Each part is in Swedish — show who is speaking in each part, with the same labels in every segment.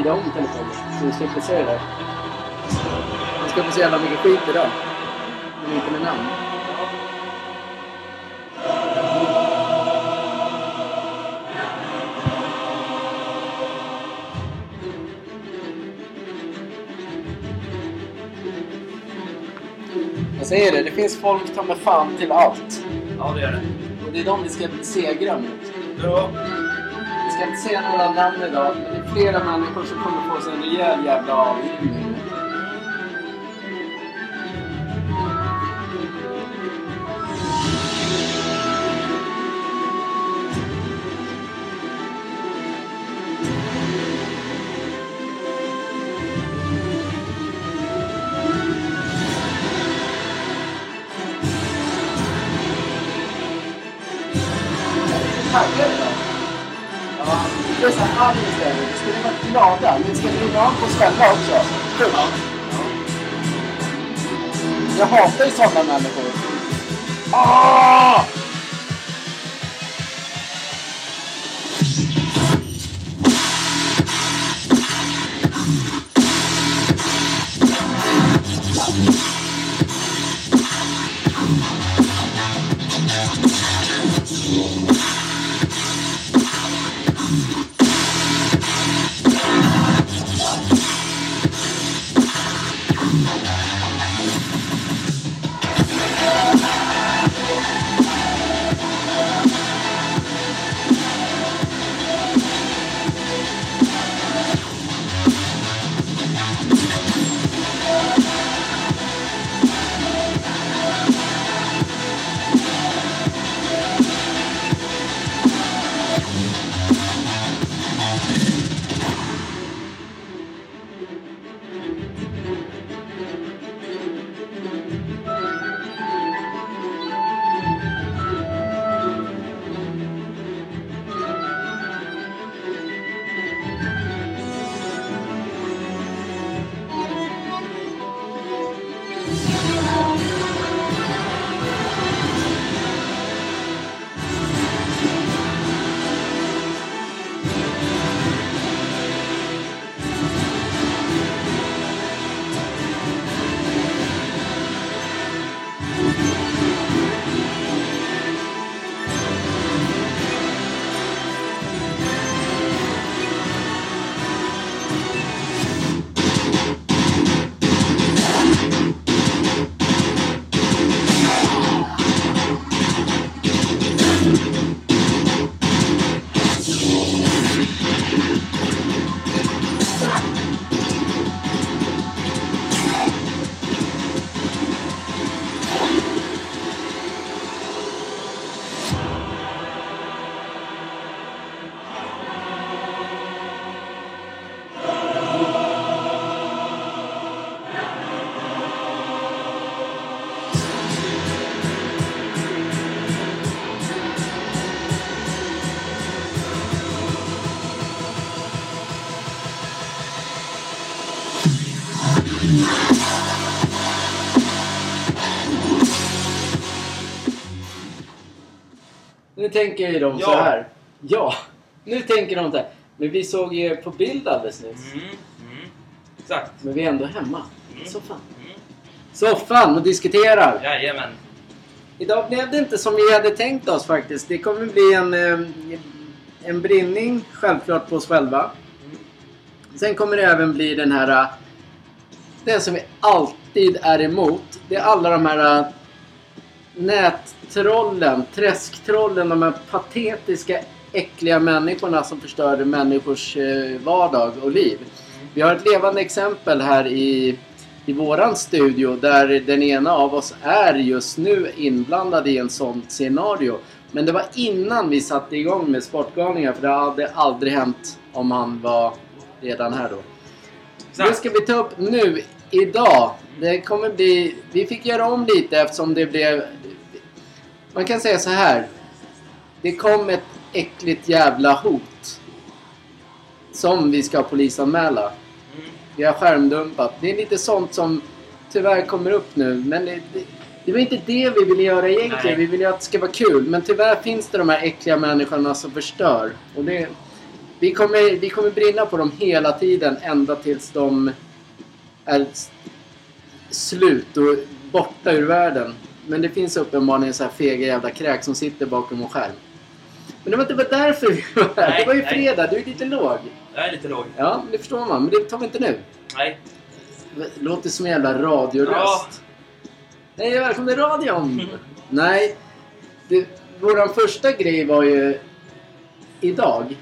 Speaker 1: vrida om telefonen. Så du slipper se det där. Du ska få så jävla mycket skit idag. Men inte med namn. Jag säger det, det finns folk ta med fan till allt.
Speaker 2: Ja, det gör det.
Speaker 1: Och det är de vi ska segra mot.
Speaker 2: Ja.
Speaker 1: Ska inte säga några namn idag, men det är flera människor som kommer få sig en rejäl jävla avgivning. Men ska brinna av på oss själva också. Jag hatar ju sådana människor. Ah! Tänker ju de så
Speaker 2: Ja.
Speaker 1: här. Ja, nu tänker de så här. Men vi såg ju på bild alldeles nyss.
Speaker 2: Mm, mm. Exakt.
Speaker 1: Men vi är ändå hemma.
Speaker 2: Mm.
Speaker 1: Soffan.
Speaker 2: Mm.
Speaker 1: Soffan och diskuterar.
Speaker 2: Jajamän.
Speaker 1: Idag blev det inte som vi hade tänkt oss faktiskt. Det kommer bli en, eh, en brinning självklart på oss själva. Sen kommer det även bli den här... eh, Den som vi alltid är emot. Det är alla de här eh, nättrollen, träsktrollen, de här patetiska äckliga människorna som förstör människors eh, vardag och liv. Vi har ett levande exempel här i, i våran studio där den ena av oss är just nu inblandad i en sån scenario. Men det var innan vi satte igång med Sportgalningar för det hade aldrig hänt om han var redan här då.
Speaker 2: Exakt.
Speaker 1: ska vi ta upp nu, idag. Det kommer bli... Vi fick göra om lite eftersom det blev... Man kan säga så här. Det kom ett äckligt jävla hot. Som vi ska polisanmäla. Vi har skärmdumpat. Det är lite sånt som tyvärr kommer upp nu. Men det, det, det var inte det vi ville göra egentligen.
Speaker 2: Nej.
Speaker 1: Vi ville att det ska vara kul. Men tyvärr finns det de här äckliga människorna som förstör. Och det, Vi kommer, vi kommer brinna på dem hela tiden ända tills de är slut och borta ur världen. Men det finns uppenbarligen så här fega jävla kräk som sitter bakom en skärm. Men det var inte bara därför vi var här.
Speaker 2: Nej,
Speaker 1: det var ju
Speaker 2: nej.
Speaker 1: fredag, du är lite låg.
Speaker 2: Jag är lite låg.
Speaker 1: Ja, det förstår man. Men det tar vi inte nu.
Speaker 2: Nej.
Speaker 1: Låter som en jävla radioröst.
Speaker 2: Ja.
Speaker 1: Hej, välkommen till radion! Nej, det, våran första grej var ju idag.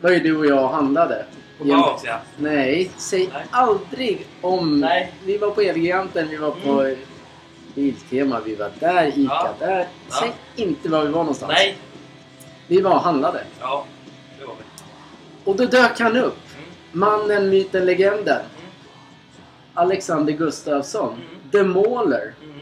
Speaker 1: var ju du och jag och handlade.
Speaker 2: På ja.
Speaker 1: Nej, säg
Speaker 2: Nej.
Speaker 1: aldrig om...
Speaker 2: Nej.
Speaker 1: Vi var på Elgiganten, vi var på Biltema, vi var där, Ica,
Speaker 2: Ja.
Speaker 1: där.
Speaker 2: Ja.
Speaker 1: Säg inte var vi var någonstans.
Speaker 2: Nej.
Speaker 1: Vi var och handlade.
Speaker 2: Ja, det var vi.
Speaker 1: Och då dök han upp.
Speaker 2: Mm.
Speaker 1: Mannen, myten, legenden.
Speaker 2: Mm.
Speaker 1: Alexander Gustafsson.
Speaker 2: Mm.
Speaker 1: The Mauler.
Speaker 2: Mm.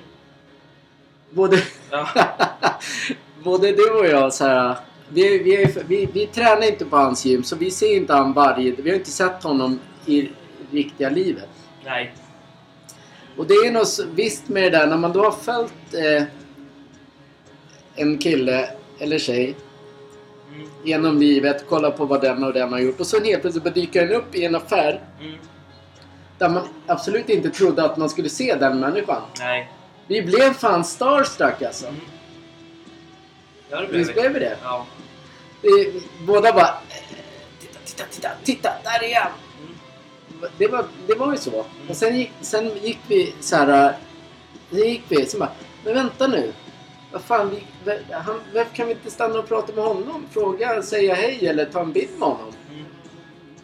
Speaker 1: Både,
Speaker 2: Ja.
Speaker 1: både du och jag så här. Vi, vi, är, vi, vi tränar inte på hans gym så vi ser inte han varje... Vi har inte sett honom i riktiga livet.
Speaker 2: Nej.
Speaker 1: Och det är något visst med det där när man då har följt eh, en kille eller tjej
Speaker 2: Mm.
Speaker 1: genom livet, kollar på vad den och den har gjort och så helt plötsligt bara dyker den upp i en affär
Speaker 2: Mm.
Speaker 1: där man absolut inte trodde att man skulle se den människan.
Speaker 2: Nej.
Speaker 1: Vi blev fan starstruck alltså.
Speaker 2: Mm. Ja, det blev
Speaker 1: Visst
Speaker 2: vi.
Speaker 1: blev vi det?
Speaker 2: Ja.
Speaker 1: vi båda bara... Titta, titta, titta, titta! Där är han!
Speaker 2: Mm.
Speaker 1: Det var, det var ju så. Och sen gick, sen gick vi så här... äh, Sen gick vi så bara... Men vänta nu! Vad fan, vi, han, varför kan vi inte stanna och prata med honom? Fråga, säga hej eller ta en bild med honom?
Speaker 2: Mm.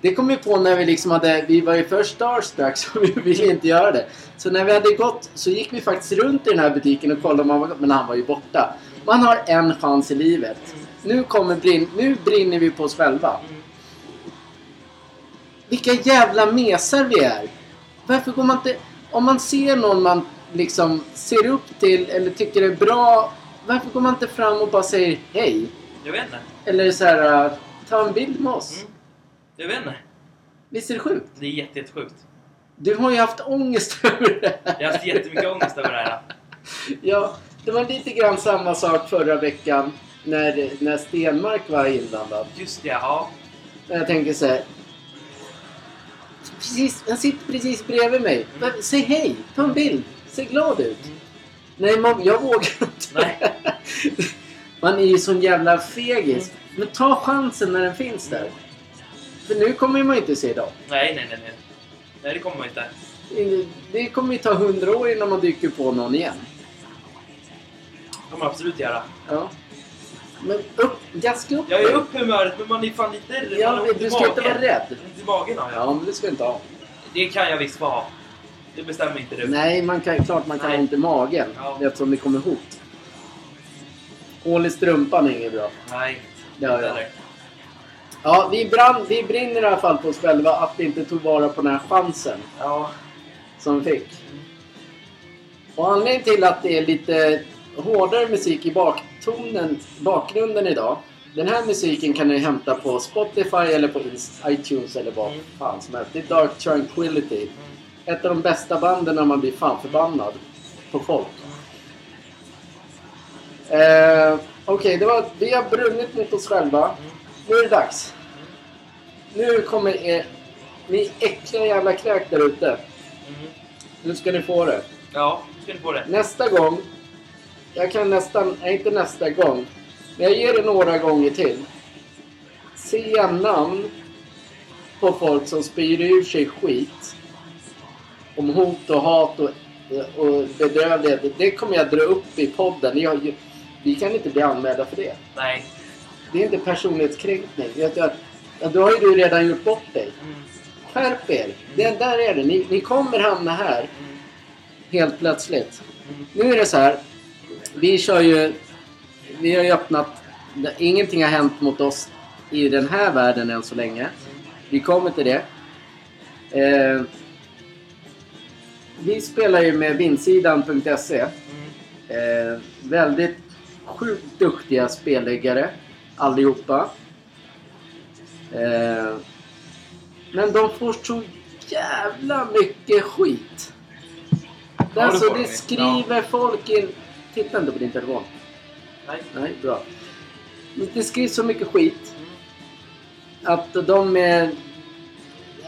Speaker 1: Det kom vi på när vi liksom hade... Vi var ju först starstruck så vi ville inte göra det. Så när vi hade gått så gick vi faktiskt runt i den här butiken och kollade om han var... Men han var ju borta. Man har en chans i livet. Nu kommer brin, Nu brinner vi på oss själva. Vilka jävla mesar vi är! Varför går man inte... Om man ser någon man liksom ser upp till eller tycker är bra. Varför går man inte fram och bara säger hej?
Speaker 2: Jag vet inte.
Speaker 1: Eller så här, äh, ta en bild med oss.
Speaker 2: Mm. Jag vet inte.
Speaker 1: Visst är det sjukt?
Speaker 2: Det är jätte, jättesjukt.
Speaker 1: Du har ju haft ångest över det här.
Speaker 2: Jag har haft jättemycket ångest över det här.
Speaker 1: Ja, det var lite grann samma sak förra veckan när, när Stenmark var inblandad.
Speaker 2: Just det, ja.
Speaker 1: När jag tänker så här. Precis, han sitter precis bredvid mig. Men Säg hej, ta en bild, se glad ut. Nej, man, jag vågar inte.
Speaker 2: Nej.
Speaker 1: Man är ju sån jävla fegis. Men ta chansen när den finns där. För nu kommer man ju inte se dem.
Speaker 2: Nej, nej, nej, nej. Nej, det kommer man inte.
Speaker 1: Det kommer ju ta hundra år innan man dyker på någon igen.
Speaker 2: Det kommer man absolut göra.
Speaker 1: Ja. Men upp, gaska upp
Speaker 2: Jag är upp humöret, men man är fan lite rädd.
Speaker 1: Ja,
Speaker 2: har
Speaker 1: men du ska inte vara rädd.
Speaker 2: Ont i magen har jag.
Speaker 1: Ja, men det ska du inte ha.
Speaker 2: Det kan jag visst få ha. Det bestämmer inte du.
Speaker 1: Nej, man kan, klart man kan
Speaker 2: Nej.
Speaker 1: ha ont i magen
Speaker 2: Ja.
Speaker 1: eftersom det kommer hot. Hål i strumpan är inget bra.
Speaker 2: Nej.
Speaker 1: Ja,
Speaker 2: inte
Speaker 1: ja.
Speaker 2: heller.
Speaker 1: Ja, vi, brann, vi brinner i alla fall på oss själva att vi inte tog vara på den här chansen
Speaker 2: Ja.
Speaker 1: som vi fick. Och anledningen till att det är lite hårdare musik i baktonen, bakgrunden idag. Den här musiken kan ni hämta på Spotify eller på iTunes eller vad
Speaker 2: Mm.
Speaker 1: fan som helst. Det är Dark Tranquility. Ett av de bästa banden när man blir fan förbannad på folk. Eh, Okej, det var vi har brunnit mot oss själva. Nu är det dags. Nu kommer er... Ni äckliga jävla kräk där ute.
Speaker 2: Mm.
Speaker 1: Nu ska ni få det.
Speaker 2: Ja, du ska ni få det.
Speaker 1: Nästa gång... Jag kan nästan... Inte nästa gång. Men jag ger det några gånger till. Se namn på folk som spyr ur sig skit. Om hot och hat och, och bedrövlighet. Det kommer jag dra upp i podden. Jag, vi kan inte bli anmälda för det.
Speaker 2: Nej.
Speaker 1: Det är inte personlighetskränkning. Vet du, att, ja, då har ju du redan gjort bort dig.
Speaker 2: Mm.
Speaker 1: Skärp er! Det, där är det. Ni, ni kommer hamna här
Speaker 2: Mm.
Speaker 1: helt plötsligt.
Speaker 2: Mm.
Speaker 1: Nu är det så här. Vi kör ju... Vi har ju öppnat... Ingenting har hänt mot oss i den här världen än så länge. Vi kommer till det. Eh, vi spelar ju med vindsidan.se. Eh, väldigt sjukt duktiga spelläggare allihopa. Eh, men de får så jävla mycket skit. Alltså det
Speaker 2: de.
Speaker 1: skriver folk in... Titta inte på din telefon.
Speaker 2: Nej.
Speaker 1: Nej, bra. Det skrivs så mycket skit. att de är...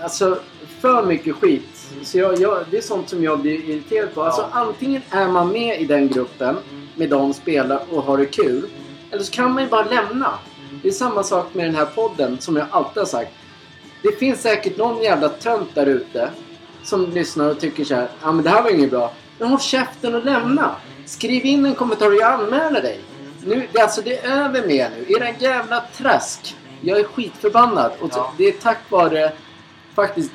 Speaker 1: Alltså, för mycket skit. Så jag, jag, det är sånt som jag blir irriterad på. Alltså, antingen är man med i den gruppen
Speaker 2: Mm.
Speaker 1: med de spelar och har det kul. Eller så kan man ju bara lämna.
Speaker 2: Mm.
Speaker 1: Det är samma sak med den här podden som jag alltid har sagt. Det finns säkert någon jävla tönt där ute som lyssnar och tycker så här. Ja men det här var inget bra. Men håll käften och lämna. Skriv in en kommentar och jag anmäler dig. Nu, det, alltså det är över med nu. Era jävla träsk. Jag är skitförbannad. Och
Speaker 2: Ja.
Speaker 1: det är tack vare faktiskt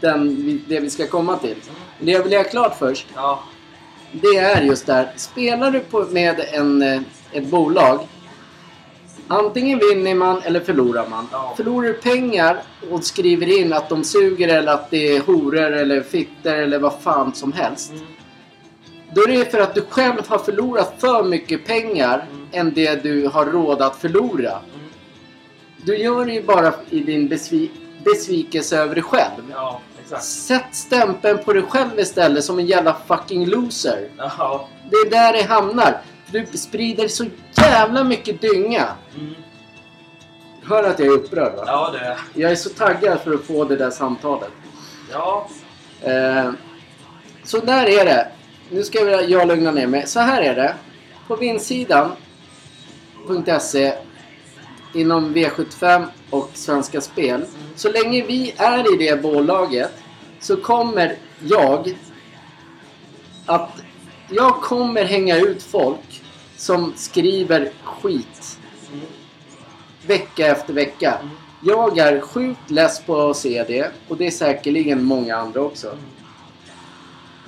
Speaker 1: den, det vi ska komma till. Det jag vill göra klart först.
Speaker 2: Ja.
Speaker 1: Det är just där. Spelar du på, med en, eh, ett bolag. Antingen vinner man eller förlorar man.
Speaker 2: Ja.
Speaker 1: Förlorar du pengar och skriver in att de suger eller att det är horor eller fitter eller vad fan som helst.
Speaker 2: Mm.
Speaker 1: Då är det för att du själv har förlorat för mycket pengar
Speaker 2: Mm.
Speaker 1: än det du har råd att förlora.
Speaker 2: Mm.
Speaker 1: Du gör det ju bara i din besvi- besvikelse över dig själv.
Speaker 2: Ja, exakt.
Speaker 1: Sätt stämpeln på dig själv istället som en jävla fucking loser.
Speaker 2: Ja.
Speaker 1: Det är där det hamnar. Du sprider så jävla mycket dynga.
Speaker 2: Mm.
Speaker 1: Hör att jag är upprörd va?
Speaker 2: Ja, det...
Speaker 1: Jag är så taggad för att få det där samtalet.
Speaker 2: Ja.
Speaker 1: Eh, så där är det. Nu ska jag jag lugna ner mig. Så här är det. På vinsidan.se inom V75 och Svenska Spel. Så länge vi är i det bolaget så kommer jag att jag kommer hänga ut folk som skriver skit vecka efter vecka. Jag är sjukt less på att se det och det är säkerligen många andra också.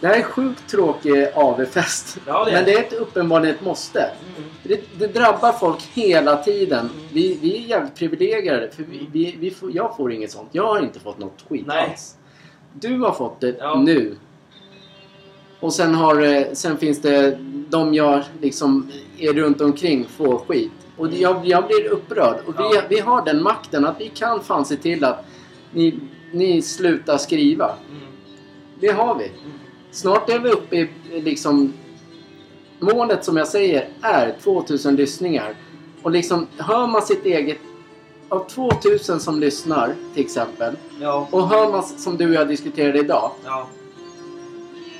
Speaker 1: Det här är sjukt tråkig AV-fest.
Speaker 2: Ja,
Speaker 1: Men
Speaker 2: det.
Speaker 1: är ett uppenbarligen ett måste.
Speaker 2: Mm.
Speaker 1: Det, det drabbar folk hela tiden.
Speaker 2: Mm.
Speaker 1: Vi, vi är jävligt privilegierade. För vi, vi, vi får, jag får inget sånt. Jag har inte fått något skit
Speaker 2: Nej.
Speaker 1: alls. Du har fått det
Speaker 2: Ja.
Speaker 1: nu. Och sen, har, eh, sen finns det de jag liksom är runt omkring får skit. Och det- jag, jag blir upprörd. Och vi,
Speaker 2: Ja.
Speaker 1: vi har den makten att vi kan fan se till att ni, ni slutar skriva.
Speaker 2: Mm.
Speaker 1: Det har vi. Snart är vi uppe i liksom... Målet som jag säger är 2000 lyssningar. Och liksom hör man sitt eget... Av 2000 som lyssnar till exempel.
Speaker 2: Ja.
Speaker 1: Och hör man som du och jag diskuterade idag.
Speaker 2: Ja.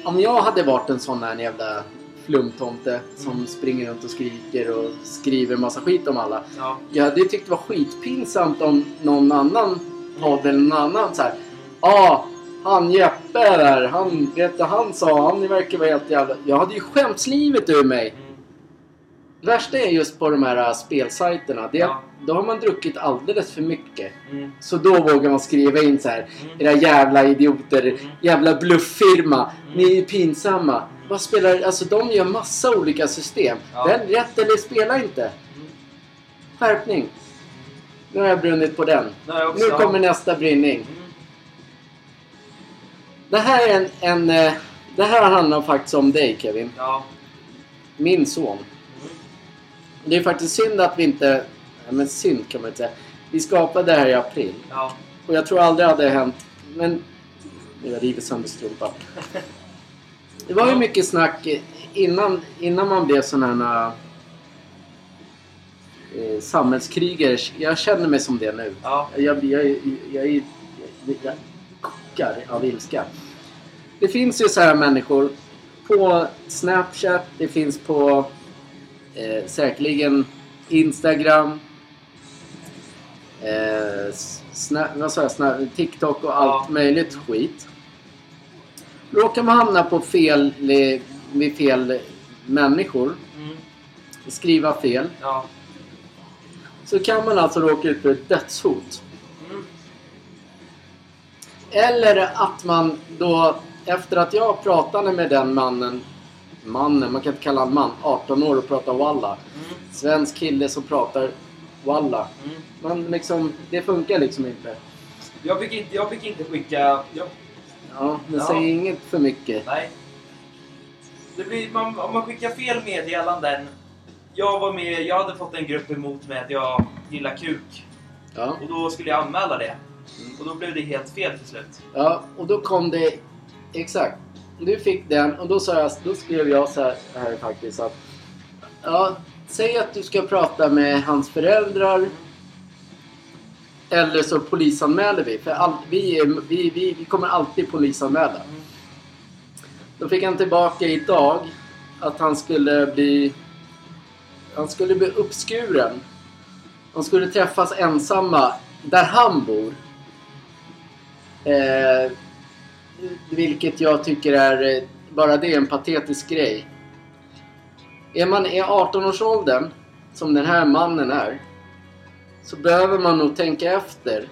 Speaker 1: Om jag hade varit en sån här jävla flumtomte som
Speaker 2: Mm.
Speaker 1: springer runt och skriker och skriver massa skit om alla.
Speaker 2: Ja.
Speaker 1: Jag hade tyckt det var skitpinsamt om någon annan podd eller någon annan så här. Ja, han Jeppe där, han, vet du, han sa, han verkar vara helt jävla... Jag hade ju skämts livet ur mig.
Speaker 2: Mm.
Speaker 1: Värsta är just på de här äh, spelsajterna. Det,
Speaker 2: Ja.
Speaker 1: Då har man druckit alldeles för mycket.
Speaker 2: Mm.
Speaker 1: Så då vågar man skriva in så här.
Speaker 2: Mm.
Speaker 1: Era jävla idioter,
Speaker 2: Mm.
Speaker 1: jävla blufffirma.
Speaker 2: Mm.
Speaker 1: Ni är pinsamma. Vad spelar... Alltså de gör massa olika system.
Speaker 2: Ja.
Speaker 1: Den rätt eller spela inte. Skärpning. Nu har jag brunnit på den.
Speaker 2: Det också.
Speaker 1: Nu kommer nästa brinning. Det här är en... en eh, det här handlar faktiskt om dig Kevin.
Speaker 2: Ja.
Speaker 1: Min son.
Speaker 2: Mm.
Speaker 1: Det är faktiskt synd att vi inte... Men synd kan man inte säga. Vi skapade det här i april.
Speaker 2: Ja.
Speaker 1: Och jag tror aldrig det hade hänt. Men... Jag river sönder strumpan. Det var ju mycket snack innan, innan man blev sån här... Eh, samhällskrigare. Jag känner mig som det nu.
Speaker 2: Ja.
Speaker 1: Jag, jag, jag, jag, jag, jag kokar av ilska. Det finns ju så här människor på Snapchat, det finns på eh, säkerligen Instagram, eh, sna, vad sa jag, sna, TikTok och allt
Speaker 2: Ja.
Speaker 1: möjligt skit. Råkar man hamna på fel, med fel människor,
Speaker 2: Mm.
Speaker 1: skriva fel,
Speaker 2: Ja.
Speaker 1: så kan man alltså råka ut för ett dödshot.
Speaker 2: Mm.
Speaker 1: Eller att man då, efter att jag pratade med den mannen, mannen, man kan inte kalla honom man, 18 år och pratar walla.
Speaker 2: Mm.
Speaker 1: Svensk kille som pratar walla.
Speaker 2: Mm.
Speaker 1: Men liksom, det funkar liksom inte.
Speaker 2: Jag fick inte, jag fick inte skicka... Jag,
Speaker 1: Ja, men
Speaker 2: Ja.
Speaker 1: säg inget för mycket.
Speaker 2: nej. Det blir, man, om man skickar fel meddelanden. Jag var med, jag hade fått en grupp emot mig att jag gillar kuk.
Speaker 1: Ja,
Speaker 2: Och då skulle jag anmäla det. Och då blev det helt fel till slut.
Speaker 1: ja och då kom det, exakt. Du fick den och då, sa jag, då skrev jag så här, här faktiskt att Ja, säg att du ska prata med hans föräldrar Eller så polisanmäler vi. För all, vi, är, vi, vi, vi kommer alltid polisanmäla. Då fick han tillbaka idag att han skulle bli... Han skulle bli uppskuren. De skulle träffas ensamma där han bor. Eh, vilket jag tycker är... eh, Bara det är en patetisk grej. Är man i 18-årsåldern, som den här mannen är, så behöver man nog tänka efter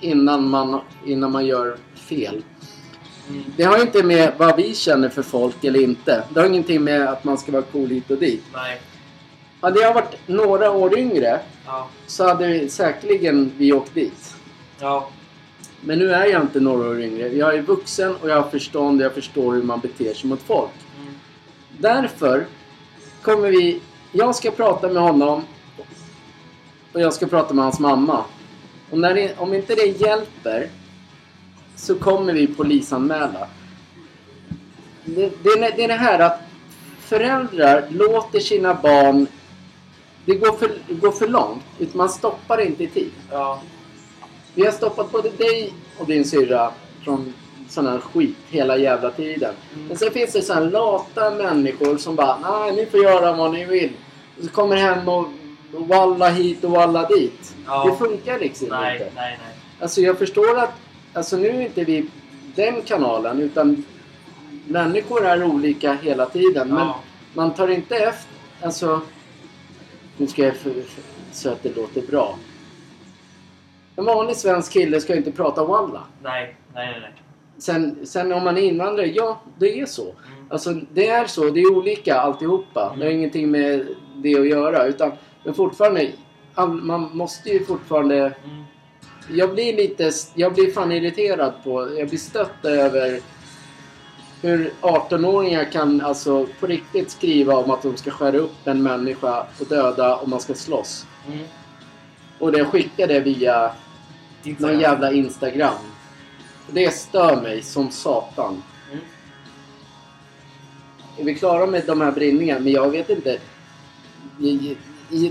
Speaker 1: innan man, innan man gör fel. Det har inte med vad vi känner för folk eller inte. Det har ingenting med att man ska vara cool hit och dit.
Speaker 2: Nej.
Speaker 1: Hade jag varit några år yngre
Speaker 2: Ja.
Speaker 1: så hade vi säkerligen vi åkt dit.
Speaker 2: Ja.
Speaker 1: Men nu är jag inte några år yngre. Jag är vuxen och jag har förstånd och jag förstår hur man beter sig mot folk.
Speaker 2: Mm.
Speaker 1: Därför kommer vi... Jag ska prata med honom och jag ska prata med hans mamma. Och när det, om inte det hjälper så kommer vi polisanmäla. Det, det, är, det är det här att föräldrar låter sina barn... Det går för, går för långt. Man stoppar inte i tid.
Speaker 2: Ja.
Speaker 1: Vi har stoppat både dig och din syrra från sån här skit hela jävla tiden.
Speaker 2: Mm.
Speaker 1: Men sen finns det så här lata människor som bara nej ni får göra vad ni vill. Och så kommer hem och, walla hit och walla dit.
Speaker 2: Ja.
Speaker 1: Det funkar liksom
Speaker 2: Nej,
Speaker 1: inte.
Speaker 2: nej, nej.
Speaker 1: Alltså jag förstår att alltså nu är inte vi den kanalen utan människor är olika hela tiden. Men
Speaker 2: Ja.
Speaker 1: man tar inte efter... Alltså... Nu ska jag för, för, så att det låter bra. En vanlig svensk kille ska inte prata walla.
Speaker 2: Nej, nej, nej.
Speaker 1: Sen, sen om man är invandrare, ja det är så.
Speaker 2: Mm.
Speaker 1: Alltså det är så, det är olika alltihopa.
Speaker 2: Mm.
Speaker 1: Det har ingenting med det att göra. Utan, men fortfarande, all, man måste ju fortfarande...
Speaker 2: Mm.
Speaker 1: Jag blir lite, jag blir fan irriterad på, jag blir stött över hur 18-åringar kan alltså på riktigt skriva om att de ska skära upp en människa och döda och man ska slåss.
Speaker 2: Mm.
Speaker 1: Och det skickar det via
Speaker 2: Inte
Speaker 1: någon jävla Instagram. Det stör mig som satan.
Speaker 2: Mm.
Speaker 1: Är vi klara med de här brinningarna? Men jag vet inte. Det-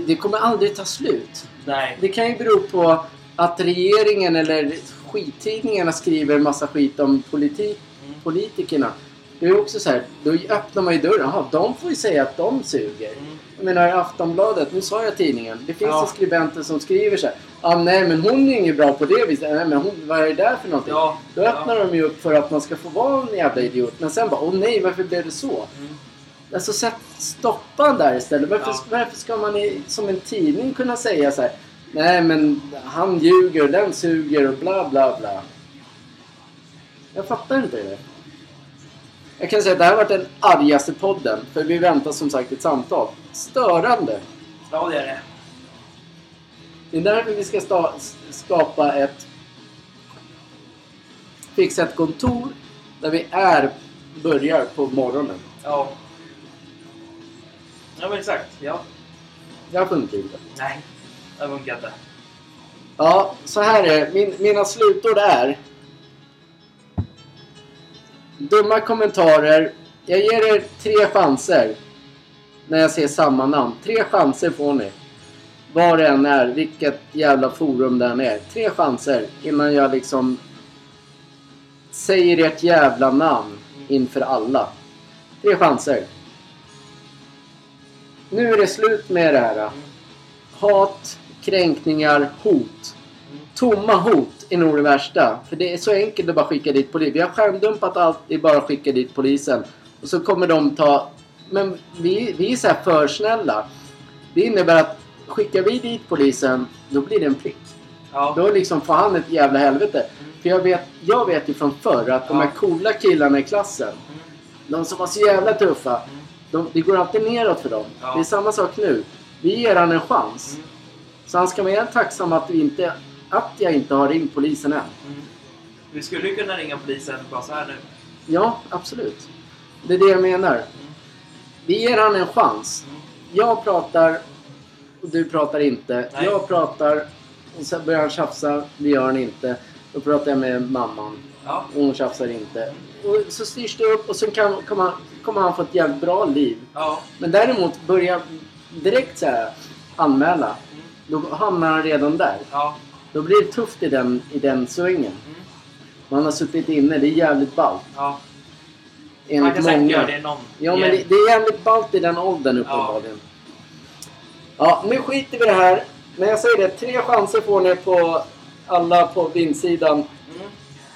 Speaker 1: Det kommer aldrig ta slut.
Speaker 2: Nej.
Speaker 1: Det kan ju bero på att regeringen eller skittidningarna skriver en massa skit om politik,
Speaker 2: Mm.
Speaker 1: politikerna. Det är också så här, då öppnar man ju dörren. Jaha, de får ju säga att de suger.
Speaker 2: Mm.
Speaker 1: Jag menar Aftonbladet, nu sa jag tidningen. Det finns
Speaker 2: Ja.
Speaker 1: ju skribenter som skriver så här. Ah, nej men hon är inget bra på det viset. Nej men hon, vad är det där för någonting?
Speaker 2: Ja.
Speaker 1: Då öppnar de ju upp för att man ska få vara en jävla idiot. Men sen bara, åh nej varför blev det så?
Speaker 2: Mm.
Speaker 1: Alltså sätt, stoppa där istället. Varför,
Speaker 2: Ja.
Speaker 1: varför ska man i, som en tidning kunna säga så här? Nej men han ljuger, den suger och bla bla bla. Jag fattar inte det. Jag kan säga att det här har varit den argaste podden. För vi väntar som sagt ett samtal. Störande.
Speaker 2: Ja, det är det.
Speaker 1: Det är därför vi ska sta- skapa ett... Fixa ett kontor där vi är, börjar på morgonen.
Speaker 2: Ja. Ja, men exakt. Ja.
Speaker 1: Det funkar inte.
Speaker 2: Nej. Det funkar inte.
Speaker 1: Ja, så här är. Min, mina slutord är... Dumma kommentarer. Jag ger er tre chanser. När jag ser samma namn. Tre chanser får ni. Var det än är, vilket jävla forum det än är. Tre chanser innan jag liksom säger ert jävla namn inför alla. Tre chanser. Nu är det slut med det här. Hat, kränkningar, hot. Tomma hot är nog det värsta. För det är så enkelt att bara skicka dit polisen. Vi har skärmdumpat allt, det är bara att skicka dit polisen. Och så kommer de ta... Men vi, vi är så här för snälla. Det innebär att skickar vi dit polisen, då blir det en prick.
Speaker 2: Ja.
Speaker 1: Då liksom får han ett jävla helvete. För jag vet, jag vet ju från förr att de här coola killarna i klassen, de som var så jävla tuffa, de, det går alltid neråt för dem.
Speaker 2: Ja.
Speaker 1: Det är samma sak nu. Vi ger han en chans.
Speaker 2: Mm.
Speaker 1: Så han ska vara tacksam att, vi inte, att jag inte har ringt polisen än.
Speaker 2: Mm. Vi skulle ju kunna ringa polisen bara så här nu.
Speaker 1: Ja, absolut. Det är det jag menar. Vi ger han en chans.
Speaker 2: Mm.
Speaker 1: Jag pratar och du pratar inte.
Speaker 2: Nej.
Speaker 1: Jag pratar och sen börjar han tjafsa. Det gör han inte. Då pratar jag med mamman.
Speaker 2: Ja.
Speaker 1: Och hon tjafsar inte. Och så styrs det upp och sen kan, kommer, han, kommer han få ett jävligt bra liv.
Speaker 2: Ja.
Speaker 1: Men däremot börja direkt så här anmäla.
Speaker 2: Mm.
Speaker 1: Då hamnar han redan där.
Speaker 2: Ja.
Speaker 1: Då blir det tufft i den, i den svängen.
Speaker 2: Mm.
Speaker 1: Man har suttit inne, det är jävligt ballt.
Speaker 2: Ja. Man
Speaker 1: Enligt
Speaker 2: kan säkert göra
Speaker 1: många.
Speaker 2: det någon
Speaker 1: Ja men det, det är jävligt ballt i den åldern uppenbarligen. Ja, nu skiter vi det här. Men jag säger det, tre chanser får ni på alla på vindsidan.
Speaker 2: Mm.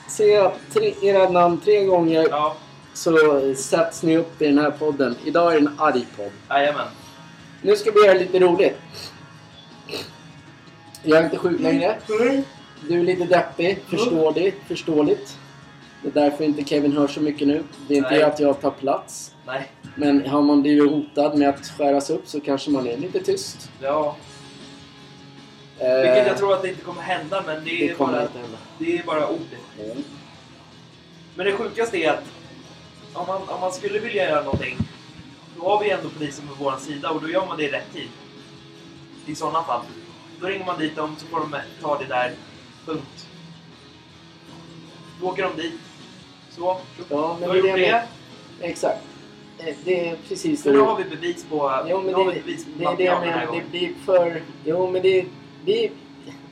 Speaker 1: Se tre, era namn tre gånger
Speaker 2: Ja,
Speaker 1: så sätts ni upp i den här podden. Idag är det en arg podd.
Speaker 2: jajamän.
Speaker 1: Nu ska vi göra lite roligt. Jag är inte sjuk längre. Du är lite deppig. Förståeligt. Förståeligt. Det är därför inte Kevin hör så mycket nu. Det är inte
Speaker 2: Nej.
Speaker 1: att jag tar plats.
Speaker 2: Nej.
Speaker 1: Men har man blivit hotad med att skäras upp så kanske man är lite tyst.
Speaker 2: Ja.
Speaker 1: Eh,
Speaker 2: Vilket jag tror att det inte kommer hända, men det
Speaker 1: det
Speaker 2: är
Speaker 1: kommer
Speaker 2: bara,
Speaker 1: inte hända.
Speaker 2: det är bara ordet.
Speaker 1: Mm.
Speaker 2: Men det sjukaste är att om man, om man skulle vilja göra någonting, då har vi ändå polisen på vår sida och då gör man det i rätt tid. I sådana fall. Då ringer man dit dem så får de ta det där. Punkt. Då åker de dit. Så.
Speaker 1: Ja, men det
Speaker 2: har
Speaker 1: det
Speaker 2: gjort
Speaker 1: jag
Speaker 2: det.
Speaker 1: Exakt. Eh, Det är precis
Speaker 2: För nu har vi bevis på...
Speaker 1: Jo, men det,
Speaker 2: bevis
Speaker 1: det är det jag menar. Det blir för... Jo, men det... Vi,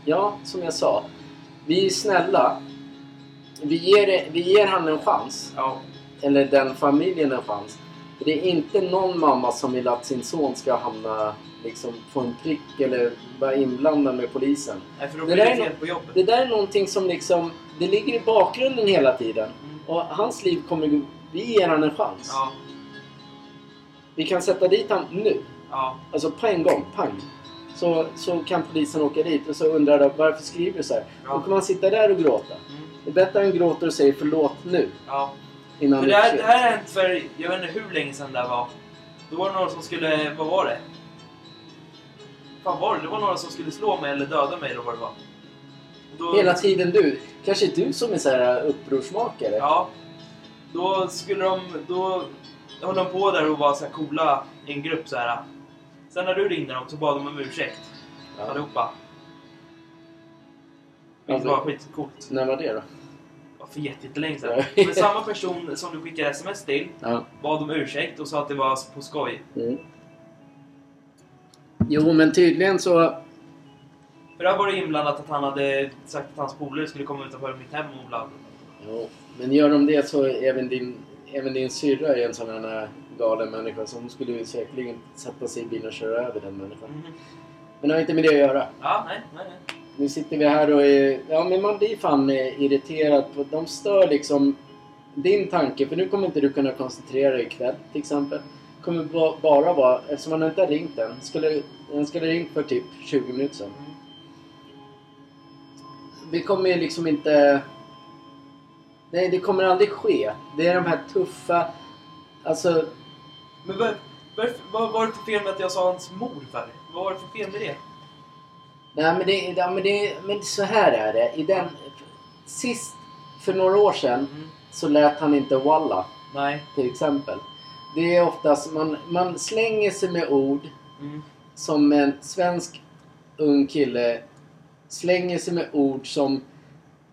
Speaker 1: ja, som jag sa. Vi är snälla. Vi ger, vi ger han en chans.
Speaker 2: Ja.
Speaker 1: Eller den familjen en chans. Det är inte någon mamma som vill att sin son ska hamna liksom få en prick eller vara inblandad med polisen.
Speaker 2: Nej, för då
Speaker 1: Det
Speaker 2: blir
Speaker 1: där
Speaker 2: det
Speaker 1: är
Speaker 2: på jobbet.
Speaker 1: Det där är någonting som liksom... Det ligger i bakgrunden hela tiden.
Speaker 2: Mm.
Speaker 1: Och hans liv kommer... Vi ger han en chans.
Speaker 2: Ja.
Speaker 1: Vi kan sätta dit han nu.
Speaker 2: Ja.
Speaker 1: Alltså på en gång, pang. Så, så kan polisen åka dit och så undrar de varför skriver du så här?
Speaker 2: Ja.
Speaker 1: Då kan man sitta där och gråta.
Speaker 2: Mm.
Speaker 1: Det är bättre än gråter och säger förlåt nu.
Speaker 2: Ja.
Speaker 1: Innan
Speaker 2: För
Speaker 1: det
Speaker 2: det
Speaker 1: är
Speaker 2: här, det här har hänt för, jag vet inte hur länge sedan det var. Då var det några som skulle, vad var det? Fan var det? Det var några som skulle slå mig eller döda mig eller vad det var. Då,
Speaker 1: Hela tiden du. Kanske du som är så här upprorsmakare?
Speaker 2: Ja. Då skulle de, då höll de på där och var så här coola i en grupp så här. Sen när du ringde dem så bad de om ursäkt.
Speaker 1: Ja.
Speaker 2: Allihopa. Vilket
Speaker 1: Alltså-
Speaker 2: var skitcoolt.
Speaker 1: När var det då?
Speaker 2: För jätte- jättelänge sedan. Men samma person som du skickade sms till
Speaker 1: Ja.
Speaker 2: bad om ursäkt och sa att det var på skoj.
Speaker 1: Mm. Jo, men tydligen så...
Speaker 2: För där var det inblandat att han hade sagt att hans polare skulle komma utanför mitt hem och bla bla, bla.
Speaker 1: Jo, men gör de det så är även din, även din syrra är en sån här galen människa. Så hon skulle ju säkerligen sätta sig i bilen och köra över den människan.
Speaker 2: Mhm.
Speaker 1: Men det har inte med det att göra.
Speaker 2: Ja, nej, nej, nej.
Speaker 1: Nu sitter vi här och är... Ja, men man blir fan eh, irriterad. På, de stör liksom din tanke. För nu kommer inte du kunna koncentrera dig ikväll till exempel. kommer bara vara... Eftersom han inte har ringt än. Skulle, han skulle ha ringt för typ 20 minuter sedan. Vi kommer ju liksom inte... Nej, det kommer aldrig ske. Det är de här tuffa... Alltså...
Speaker 2: Men vad, var, var det för fel med att jag sa hans mor för? Vad var det för fel med det?
Speaker 1: Nej, men det, ja, men det... Men så här är det. I den... Sist, för några år sedan,
Speaker 2: Mm.
Speaker 1: så lät han inte walla.
Speaker 2: Nej.
Speaker 1: till exempel. Det är oftast, man, man slänger sig med ord
Speaker 2: Mm.
Speaker 1: som en svensk ung kille slänger sig med ord som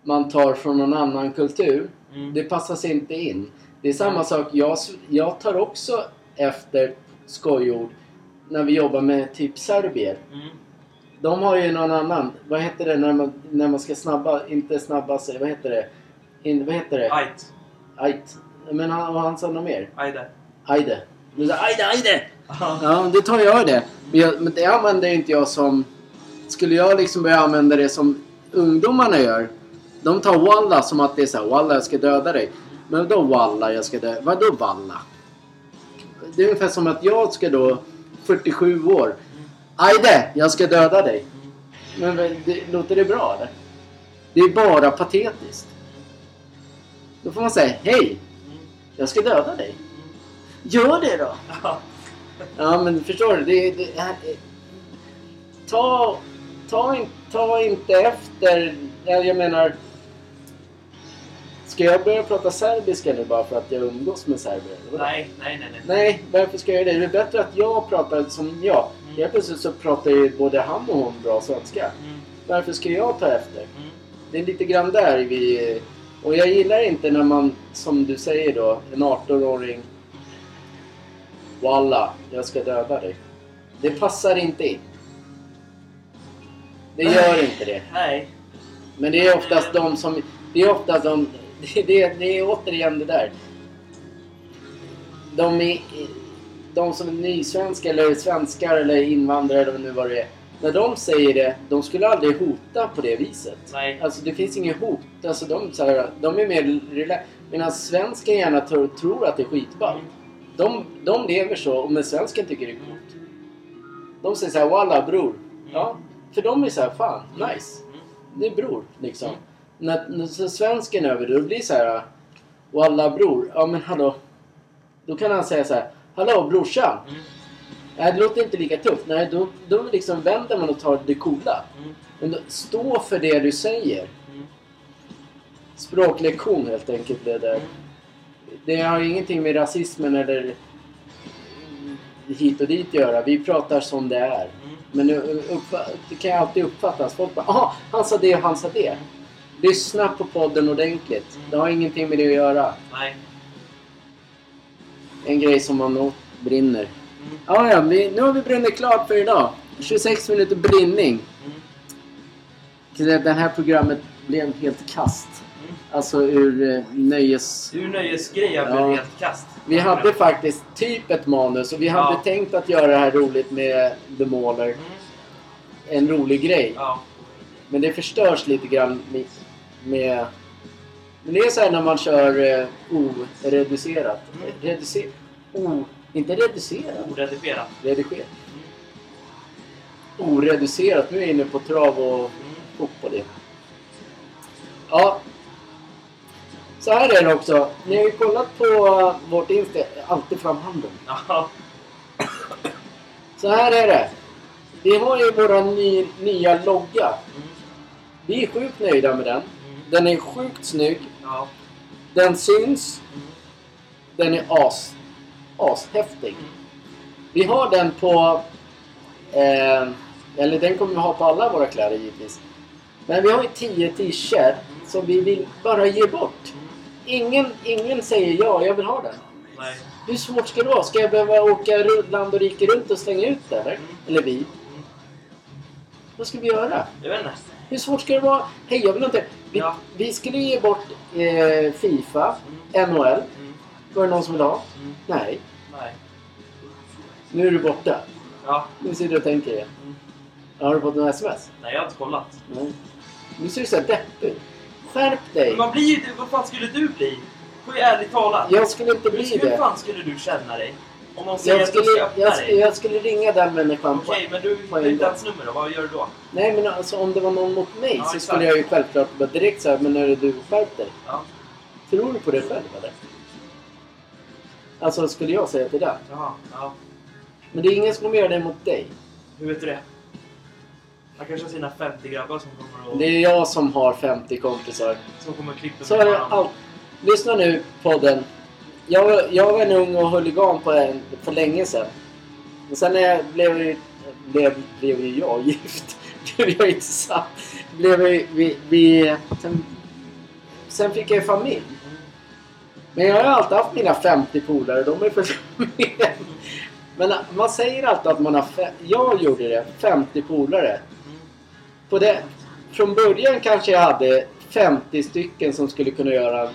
Speaker 1: man tar från någon annan kultur.
Speaker 2: Mm.
Speaker 1: Det passar sig inte in. Det är samma sak, jag, jag tar också efter skojord när vi jobbar med typ serbier.
Speaker 2: Mm.
Speaker 1: De har ju någon annan, vad heter det när man, när man ska snabba, inte snabba sig, vad heter det? In, vad heter det?
Speaker 2: Ajt.
Speaker 1: Ajt. Men han, han sa något mer?
Speaker 2: Ajde.
Speaker 1: Ajde. Du sa ajde, ajde! Ja, det tar jag det. Men, jag, men det använder inte jag som... Skulle jag liksom börja använda det som ungdomarna gör. De tar walla som att det är såhär, walla jag ska döda dig. Men då walla jag ska döda Vadå walla? Det är ungefär som att jag ska då, 47 år. Ajde, jag ska döda dig. Men det, låter det bra eller? Det är bara patetiskt. Då får man säga, hej, jag ska döda dig. Gör det då!
Speaker 2: Ja.
Speaker 1: Men förstår du? Det, det, ta, ta, in, ta inte efter. Jag, menar. Ska jag börja prata serbiska nu bara för att jag umgås med serber?
Speaker 2: Nej, nej, nej, nej.
Speaker 1: Nej, varför ska jag göra det? Det är bättre att jag pratar som jag. Helt plötsligt så pratar ju både han och hon bra svenska.
Speaker 2: Mm.
Speaker 1: Varför ska jag ta efter?
Speaker 2: Mm.
Speaker 1: Det är lite grann där vi... Och jag gillar inte när man, som du säger då, en 18-åring... Walla, jag ska döda dig. Det passar inte in. Det gör inte det.
Speaker 2: Nej.
Speaker 1: Men det är oftast de som... Det är oftast de... Det, det, det är återigen det där. De, är, de som är nysvenskar eller svenskar eller invandrare eller nu vad det är. När de säger det, de skulle aldrig hota på det viset.
Speaker 2: Nej.
Speaker 1: Alltså det finns inget hot. Alltså de, så här, de är mer relax. Medan svensken gärna tror, tror att det är skitballt. De, de lever så, men svensken tycker det är coolt. De säger såhär walla bror. Ja, för de är såhär fan, nice. Det är bror liksom.
Speaker 2: Mm.
Speaker 1: När, när svensken är över det, då blir det så här walla bror. Ja men hallå. Då kan han säga så här. Hallå brorsan.
Speaker 2: Mm.
Speaker 1: Nej, det låter inte lika tufft. Nej, då, då liksom vänder man och tar det coola.
Speaker 2: Mm.
Speaker 1: Men då, stå för det du säger.
Speaker 2: Mm.
Speaker 1: Språklektion helt enkelt det där. Det har ingenting med rasismen eller hit och dit att göra. Vi pratar som det är.
Speaker 2: Mm.
Speaker 1: Men det kan ju alltid uppfattas. Folk bara ah, han sa det och han sa det. Lyssna på podden ordentligt. Det har ingenting med det att göra.
Speaker 2: Nej.
Speaker 1: En grej som man brinner.
Speaker 2: Mm.
Speaker 1: Ja, ja, vi, nu har vi brunnit klart för idag. 26 minuter brinning.
Speaker 2: Mm.
Speaker 1: Det här programmet blev helt kast.
Speaker 2: Mm.
Speaker 1: Alltså ur eh, nöjes...
Speaker 2: Ur nöjesgrejer
Speaker 1: Ja.
Speaker 2: blev helt kast.
Speaker 1: Vi hade faktiskt typ ett manus och vi hade
Speaker 2: Ja.
Speaker 1: tänkt att göra det här roligt med The Mauler.
Speaker 2: Mm.
Speaker 1: En rolig grej.
Speaker 2: Ja.
Speaker 1: Men det förstörs lite grann med... med men det är så här när man kör eh, oreducerat.
Speaker 2: Mm.
Speaker 1: Reducer... O... Inte reducerat.
Speaker 2: Oredigerat.
Speaker 1: Redigerat. Oreducerat. Nu är jag inne på trav och
Speaker 2: Mm.
Speaker 1: fotboll. Ja. Så här är det också. Ni har ju kollat på vårt Insta. Alltid fram handen.
Speaker 2: Ja.
Speaker 1: Så här är det. Vi har ju våra ny, nya logga.
Speaker 2: Mm.
Speaker 1: Vi är sjukt nöjda med den.
Speaker 2: Mm.
Speaker 1: Den är sjukt snygg.
Speaker 2: Ja.
Speaker 1: Den syns. Den är as, ashäftig. Vi har den på... Eh, eller den kommer vi ha på alla våra kläder givetvis. Men vi har ju 10 t-shirts som vi vill bara ge bort. Ingen, ingen säger ja, jag vill ha den.
Speaker 2: Nej.
Speaker 1: Hur svårt ska det vara? Ska jag behöva åka land och rike runt och slänga ut det eller? Eller vi? Vad ska vi göra?
Speaker 2: Jag vet inte.
Speaker 1: Hur svårt ska det vara? Hej, jag vill inte... Vi,
Speaker 2: Ja.
Speaker 1: vi skulle ge bort eh, Fifa,
Speaker 2: Mm.
Speaker 1: NHL.
Speaker 2: Mm.
Speaker 1: Var det någon som vill ha?
Speaker 2: Mm.
Speaker 1: Nej.
Speaker 2: Nej.
Speaker 1: Nu är du borta.
Speaker 2: Ja.
Speaker 1: Nu sitter du och tänker igen.
Speaker 2: Mm.
Speaker 1: Har du fått en sms?
Speaker 2: Nej, jag har inte kollat.
Speaker 1: Nej. Nu ser du så här deppig ut. Skärp dig!
Speaker 2: Men man blir ju... Vad fan skulle du bli? Får jag ärligt talat.
Speaker 1: Jag skulle inte
Speaker 2: Hur,
Speaker 1: bli
Speaker 2: hur
Speaker 1: det.
Speaker 2: fan skulle du känna dig? Om någon säger
Speaker 1: Jag
Speaker 2: att du
Speaker 1: skulle,
Speaker 2: ska öppna
Speaker 1: jag, skulle, jag skulle ringa den människan på...
Speaker 2: Okej, men du
Speaker 1: på gång.
Speaker 2: ens nummer då. Vad gör du då?
Speaker 1: Nej men alltså om det var någon mot mig
Speaker 2: Ja,
Speaker 1: så
Speaker 2: exakt.
Speaker 1: skulle jag ju självklart bara direkt säga men är det du skärp dig.
Speaker 2: Ja.
Speaker 1: Tror du på dig själv eller? Alltså skulle jag säga till den.
Speaker 2: Jaha. Ja.
Speaker 1: Men det är ingen som kommer göra det mot dig.
Speaker 2: Hur vet du det? Han kanske har sina 50 grabbar som kommer och...
Speaker 1: Det är jag som har 50 kompisar.
Speaker 2: Som kommer klippa
Speaker 1: Så är det allt. Lyssna nu podden. Jag, jag var en ung och huligan på en, för länge sedan. Men sen när jag blev, ju- blev, blev ju jag gift. blev jag inte sant. Blev vi, vi, vi, sen, sen fick jag ju familj. Men jag har ju alltid haft mina 50 polare. De är för Men man säger alltid att man har... fe- Jag gjorde det. 50 polare. På det, från början kanske jag hade 50 stycken som skulle kunna göra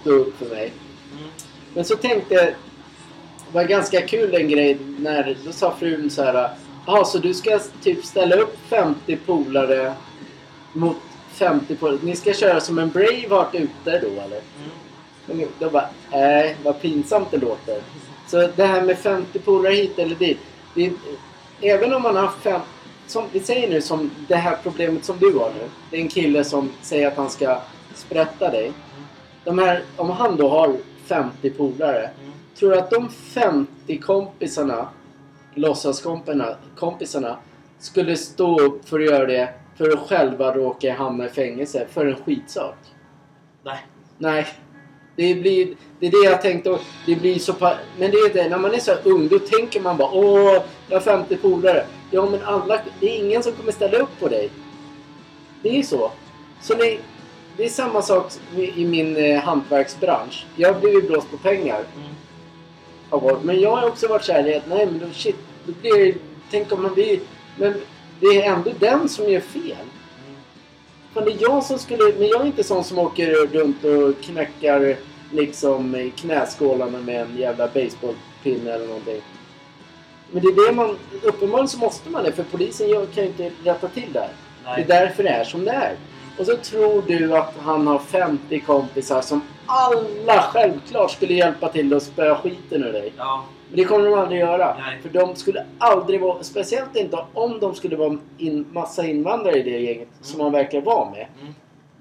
Speaker 1: stå upp för mig.
Speaker 2: Mm.
Speaker 1: Men så tänkte jag... Det var ganska kul en grej när... Då sa frun så här... Jaha, så du ska typ ställa upp 50 polare mot 50 polare. Ni ska köra som en Braveheart ute då eller?
Speaker 2: Mm.
Speaker 1: Då bara, nej vad pinsamt det låter. Så det här med 50 polare hit eller dit. Är, även om man har fem... Som vi säger nu, som det här problemet som du har nu. Det är en kille som säger att han ska sprätta dig. De här, om han då har 50 polare.
Speaker 2: Mm.
Speaker 1: Tror du att de 50 kompisarna, låtsaskompisarna, kompisarna, skulle stå upp för att göra det för att själva råka hamna i fängelse för en skitsak?
Speaker 2: Nej.
Speaker 1: Nej. Det, blir, det är det jag tänkte. och Det blir så Men det är det, när man är så ung då tänker man bara åh, jag har 50 polare. Ja men alla, det är ingen som kommer ställa upp på dig. Det är så. Så det, det är samma sak i min eh, hantverksbransch. Jag har blivit blåst på pengar.
Speaker 2: Mm.
Speaker 1: Men jag har också varit såhär att nej men då, shit, då blir det, Tänk om man blir... Men det är ändå den som gör fel.
Speaker 2: Mm.
Speaker 1: Fan, det är jag som skulle... Men jag är inte sån som åker runt och knackar liksom i knäskålarna med en jävla baseballpinne eller någonting. Men det är det man... Uppenbarligen så måste man det för polisen kan ju inte rätta till det här. Det
Speaker 2: Nej.
Speaker 1: är därför det är som det är. Och så tror du att han har 50 kompisar som alla självklart skulle hjälpa till att spöa skiten ur dig.
Speaker 2: Ja.
Speaker 1: Men det kommer de aldrig göra.
Speaker 2: Nej.
Speaker 1: För de skulle aldrig vara, speciellt inte om de skulle vara in, massa invandrare i det gänget som man verkar vara med.
Speaker 2: Mm.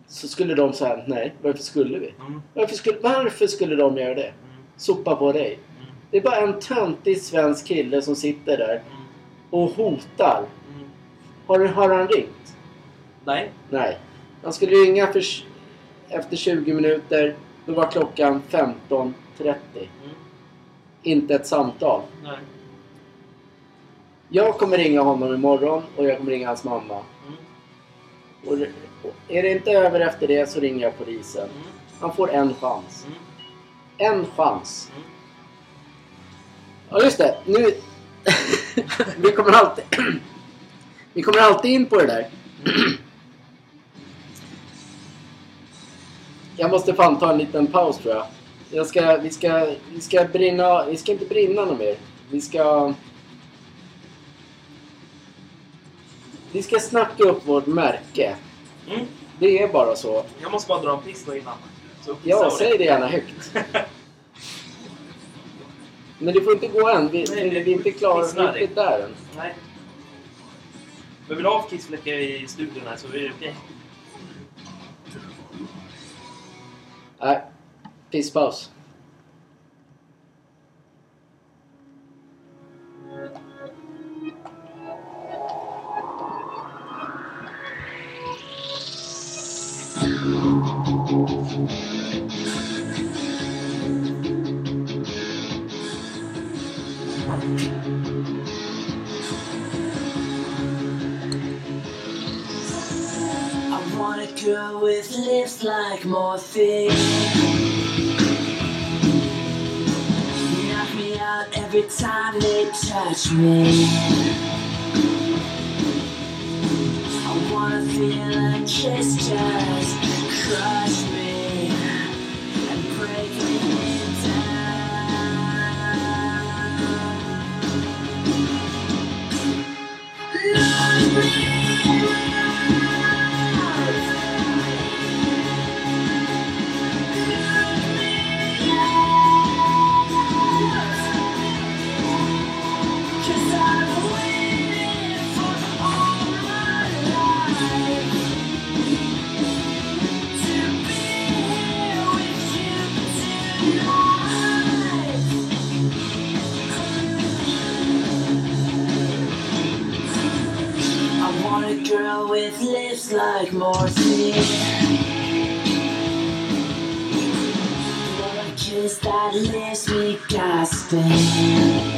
Speaker 1: Så skulle de säga nej, varför skulle vi?
Speaker 2: Mm.
Speaker 1: Varför skulle, varför skulle de göra det?
Speaker 2: Mm.
Speaker 1: Sopa på dig.
Speaker 2: Mm.
Speaker 1: Det är bara en töntig svensk kille som sitter där
Speaker 2: Mm.
Speaker 1: och hotar.
Speaker 2: Mm.
Speaker 1: Har, har han ringt?
Speaker 2: Nej.
Speaker 1: Nej. Han skulle ringa för, efter 20 minuter. Då var klockan 15.30.
Speaker 2: Mm.
Speaker 1: Inte ett samtal.
Speaker 2: Nej.
Speaker 1: Jag kommer ringa honom imorgon och jag kommer ringa hans mamma.
Speaker 2: Mm.
Speaker 1: Och är det inte över efter det så ringer jag polisen.
Speaker 2: Mm.
Speaker 1: Han får en chans.
Speaker 2: Mm.
Speaker 1: En chans.
Speaker 2: Mm.
Speaker 1: Ja just det. Nu... vi kommer alltid... vi kommer alltid in på det där. Jag måste fan ta en liten paus tror jag. jag ska, vi, ska, vi ska brinna... Vi ska inte brinna något mer. Vi ska... Vi ska snacka upp vårt märke.
Speaker 2: Mm.
Speaker 1: Det är bara så.
Speaker 2: Jag måste bara dra en piss innan.
Speaker 1: Ja, säg det gärna högt. Men det får inte gå än. Vi,
Speaker 2: Nej,
Speaker 1: vi, vi är inte klara. Inte där än.
Speaker 2: Nej. Men vill du ha kissfläckar i studion här så är det okej.
Speaker 1: Nej. Pisspaus.
Speaker 3: I want a girl with lips like morphine. Knock me out every time they touch me. I wanna feel a kiss just crush like morphine. Want a kiss that leaves me gasping.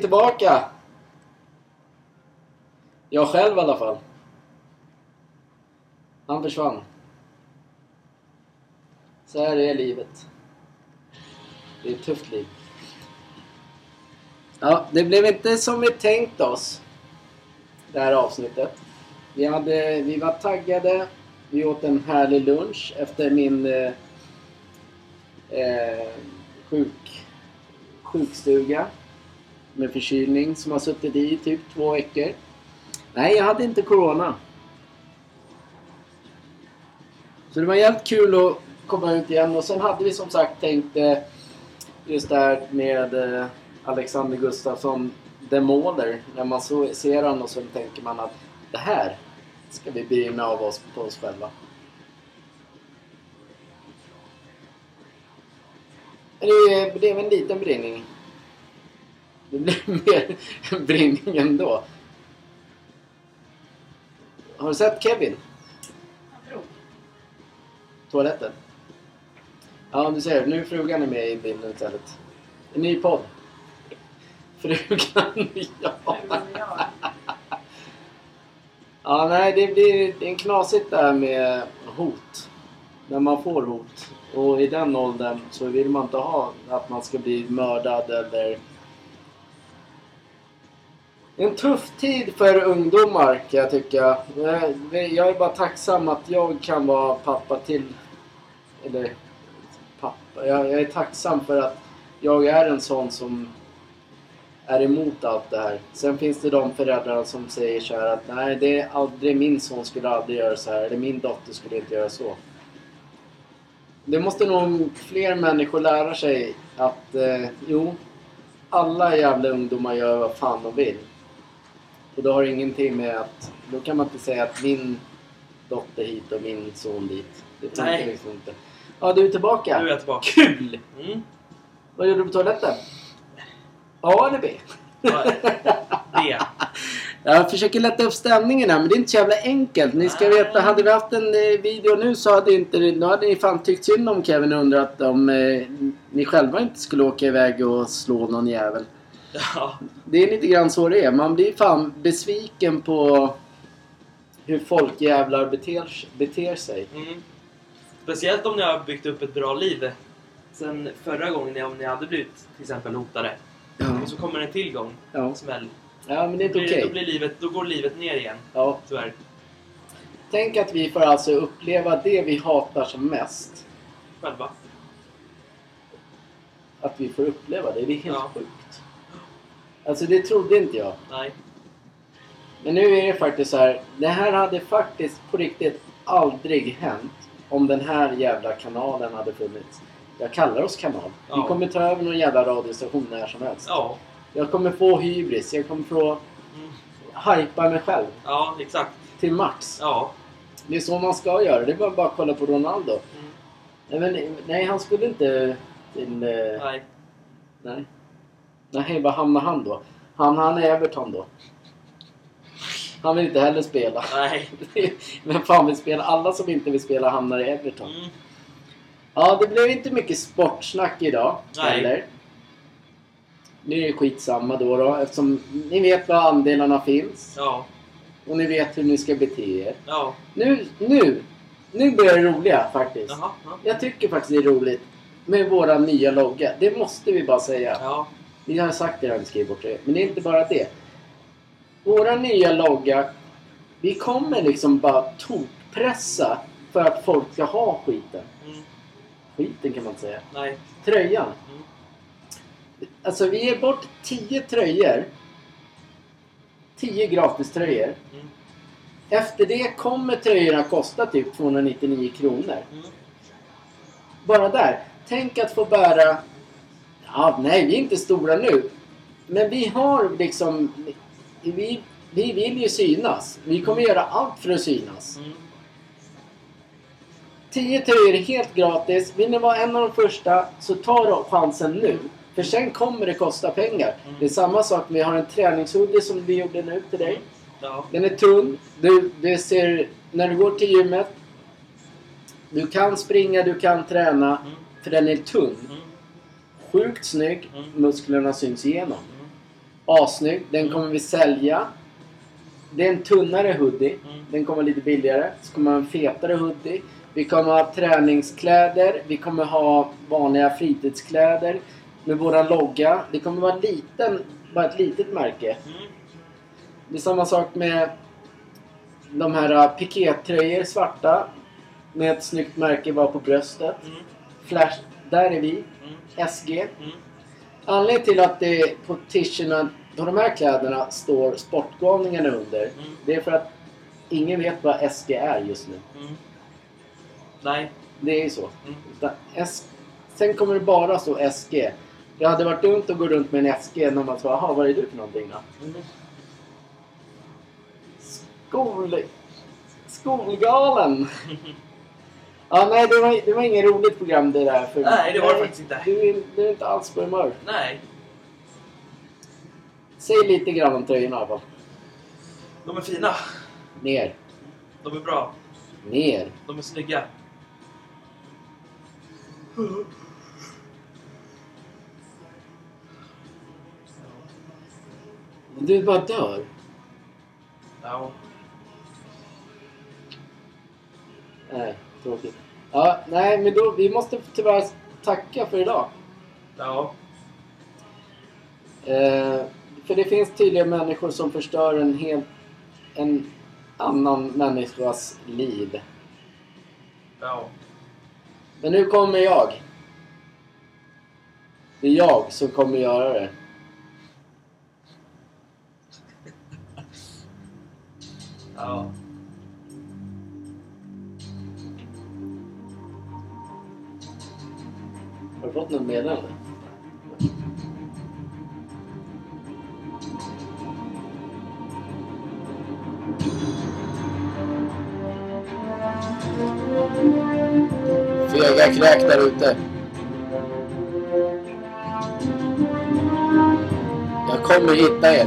Speaker 1: Vi är tillbaka! Jag själv i alla fall. Han försvann. Så här är livet. Det är ett tufft liv. Ja, det blev inte som vi tänkt oss. Det här avsnittet. Vi, hade, vi var taggade. Vi åt en härlig lunch efter min eh, eh sjuk, sjukstuga. Med förkylning som har suttit i typ två veckor. Nej, jag hade inte Corona. Så det var jävligt kul att komma ut igen och sen hade vi som sagt tänkt eh, just det här med eh, Alexander Gustafsson The Mauler. När man så, ser honom så tänker man att det här ska vi brinna av oss på oss själva. Det blev en liten brinning. Det blir mer brinning ändå. Har du sett Kevin?
Speaker 4: Jag tror.
Speaker 1: Toaletten? Ja, du ser. Nu är frugan med i bilden istället. En ny podd. Frugan, ja. Ja, nej, det blir det är en knasigt där med hot. När man får hot. Och i den åldern så vill man inte ha att man ska bli mördad eller... En tuff tid för ungdomar kan jag tycka. Eh, jag jag är bara tacksam att jag kan vara pappa till... Eller pappa. Jag, jag är tacksam för att jag är en sån som är emot allt det här. Sen finns det de föräldrar som säger så här att nej, det är aldrig min son skulle aldrig göra så här. Eller min dotter skulle inte göra så. Det måste nog fler människor lära sig att eh, jo, alla jävla ungdomar gör vad fan de vill. Och det har ingenting med att, då kan man inte säga att min dotter hit och min son dit. Det funkar
Speaker 2: Nej.
Speaker 1: liksom inte. Ja, du är tillbaka.
Speaker 2: Nu är jag tillbaka.
Speaker 1: Kul!
Speaker 2: Mm.
Speaker 1: Vad gjorde du på toaletten? A eller B?
Speaker 2: Det.
Speaker 1: Jag försöker lätta upp stämningen här men det är inte så jävla enkelt. Ni ska veta, hade vi haft en eh, video nu så hade inte, då hade ni fan tyckt synd om Kevin och undrat om eh, ni själva inte skulle åka iväg och slå någon jävel.
Speaker 2: Ja.
Speaker 1: Det är lite grann så det är. Man blir fan besviken på hur folk jävlar beter, beter sig.
Speaker 2: Mm. Speciellt om ni har byggt upp ett bra liv. Sen förra gången om ni hade blivit till exempel hotade.
Speaker 1: Ja,
Speaker 2: Och så kommer en till gång.
Speaker 1: ja.
Speaker 2: Smäll.
Speaker 1: ja men det är
Speaker 2: Då,
Speaker 1: inte okej.
Speaker 2: då, blir livet, då går livet ner igen.
Speaker 1: Ja.
Speaker 2: Tyvärr.
Speaker 1: Tänk att vi får alltså uppleva det vi hatar som mest.
Speaker 2: Själva.
Speaker 1: Att vi får uppleva det. Det är helt
Speaker 2: Ja.
Speaker 1: sjukt. Alltså det trodde inte jag.
Speaker 2: Nej.
Speaker 1: Men nu är det faktiskt så här. Det här hade faktiskt på riktigt aldrig hänt om den här jävla kanalen hade funnits. Jag kallar oss kanal. Vi
Speaker 2: Ja.
Speaker 1: kommer ta över någon jävla radiostation när som helst.
Speaker 2: Ja.
Speaker 1: Jag kommer få hybris. Jag kommer få
Speaker 2: Mm.
Speaker 1: hypa mig själv
Speaker 2: Ja, exakt.
Speaker 1: till max.
Speaker 2: Ja.
Speaker 1: Det är så man ska göra. Det är bara bara att kolla på Ronaldo.
Speaker 2: Mm.
Speaker 1: Nej, men, nej han skulle inte till... Eh,
Speaker 2: Nej.
Speaker 1: nej. Nej, var hamnar han då? Han, han är Everton då. Han vill inte heller spela.
Speaker 2: Nej.
Speaker 1: Vem fan vill spela? Alla som inte vill spela hamnar i Everton.
Speaker 2: Mm.
Speaker 1: Ja, det blev inte mycket sportsnack idag
Speaker 2: Nej.
Speaker 1: heller. Nu är det skitsamma då, då eftersom ni vet var andelarna finns.
Speaker 2: Ja.
Speaker 1: Och ni vet hur ni ska bete er.
Speaker 2: Ja.
Speaker 1: Nu, nu, nu börjar det roliga faktiskt.
Speaker 2: Jaha. Ja.
Speaker 1: Jag tycker faktiskt det är roligt med våra nya logga. Det måste vi bara säga.
Speaker 2: Ja.
Speaker 1: Vi har sagt det vi skrev bort det. Men det är inte bara det. Våra nya logga. Vi kommer liksom bara tokpressa för att folk ska ha skiten.
Speaker 2: Mm.
Speaker 1: Skiten kan man inte säga.
Speaker 2: Nej.
Speaker 1: Tröjan.
Speaker 2: Mm.
Speaker 1: Alltså vi ger bort 10 tröjor. 10 gratiströjor.
Speaker 2: Mm.
Speaker 1: Efter det kommer tröjorna kosta typ 299 kronor.
Speaker 2: Mm.
Speaker 1: Bara där. Tänk att få bära... Ja, nej, vi är inte stora nu. Men vi har liksom... Vi, vi vill ju synas. Vi kommer göra allt för att synas.
Speaker 2: Mm.
Speaker 1: 10 tröjor är helt gratis. Vill ni vara en av de första så ta då chansen nu. För sen kommer det kosta pengar.
Speaker 2: Mm.
Speaker 1: Det är samma sak. Vi har en träningshoodie som vi gjorde nu till dig.
Speaker 2: Ja.
Speaker 1: Den är tunn. Du, du ser, när du går till gymmet. Du kan springa, du kan träna.
Speaker 2: Mm.
Speaker 1: För den är tunn.
Speaker 2: Mm.
Speaker 1: Sjukt snygg.
Speaker 2: Mm.
Speaker 1: Musklerna syns igenom.
Speaker 2: Mm.
Speaker 1: Assnygg. Den kommer vi sälja. Det är en tunnare hoodie.
Speaker 2: Mm.
Speaker 1: Den kommer lite billigare. Så kommer ha en fetare hoodie. Vi kommer ha träningskläder. Vi kommer ha vanliga fritidskläder. Med våran logga. Det kommer vara liten, bara ett litet märke.
Speaker 2: Mm.
Speaker 1: Det är samma sak med de här äh, pikétröjor svarta. Med ett snyggt märke bara på bröstet.
Speaker 2: Mm.
Speaker 1: Flash, där är vi.
Speaker 2: Mm.
Speaker 1: SG.
Speaker 2: Mm.
Speaker 1: Anledningen till att det på t-shirtarna på de här kläderna står Sportgalningarna under.
Speaker 2: Mm.
Speaker 1: Det är för att ingen vet vad SG är just nu.
Speaker 2: Mm. Nej.
Speaker 1: Det är ju så. S- Sen kommer det bara stå SG. Det hade varit dumt att gå runt med en SG när man sa jaha, vad är du för någonting då?
Speaker 2: Mm.
Speaker 1: Skol... Skolgalen! Ja, nej, det var, det var inget roligt program det där. För
Speaker 2: Nej, det var det faktiskt inte.
Speaker 1: Du du är inte alls på humör.
Speaker 2: Nej.
Speaker 1: Säg lite grann om tröjorna i alla fall.
Speaker 2: De är fina.
Speaker 1: Ner.
Speaker 2: De är bra.
Speaker 1: Ner.
Speaker 2: De är snygga.
Speaker 1: Du bara dör.
Speaker 2: Ja.
Speaker 1: Nej, tråkigt. Ja, nej, men då, vi måste tyvärr tacka för idag.
Speaker 2: Ja.
Speaker 1: Eh, för det finns tydliga människor som förstör en helt... En annan människas liv.
Speaker 2: Ja.
Speaker 1: Men nu kommer jag. Det är jag som kommer göra det.
Speaker 2: Ja.
Speaker 1: Du fått något meddelande? Fega kräk där ute. Jag kommer hitta er.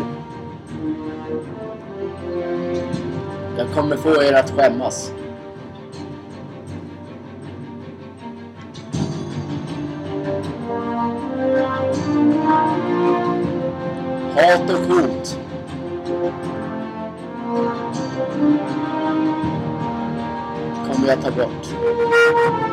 Speaker 1: Jag kommer få er att skämmas. Hat och hot. Kommer jag ta bort.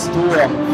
Speaker 1: pastor.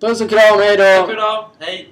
Speaker 1: Puss och kram,
Speaker 2: hejdå! Puss
Speaker 1: och
Speaker 2: kram. Hej.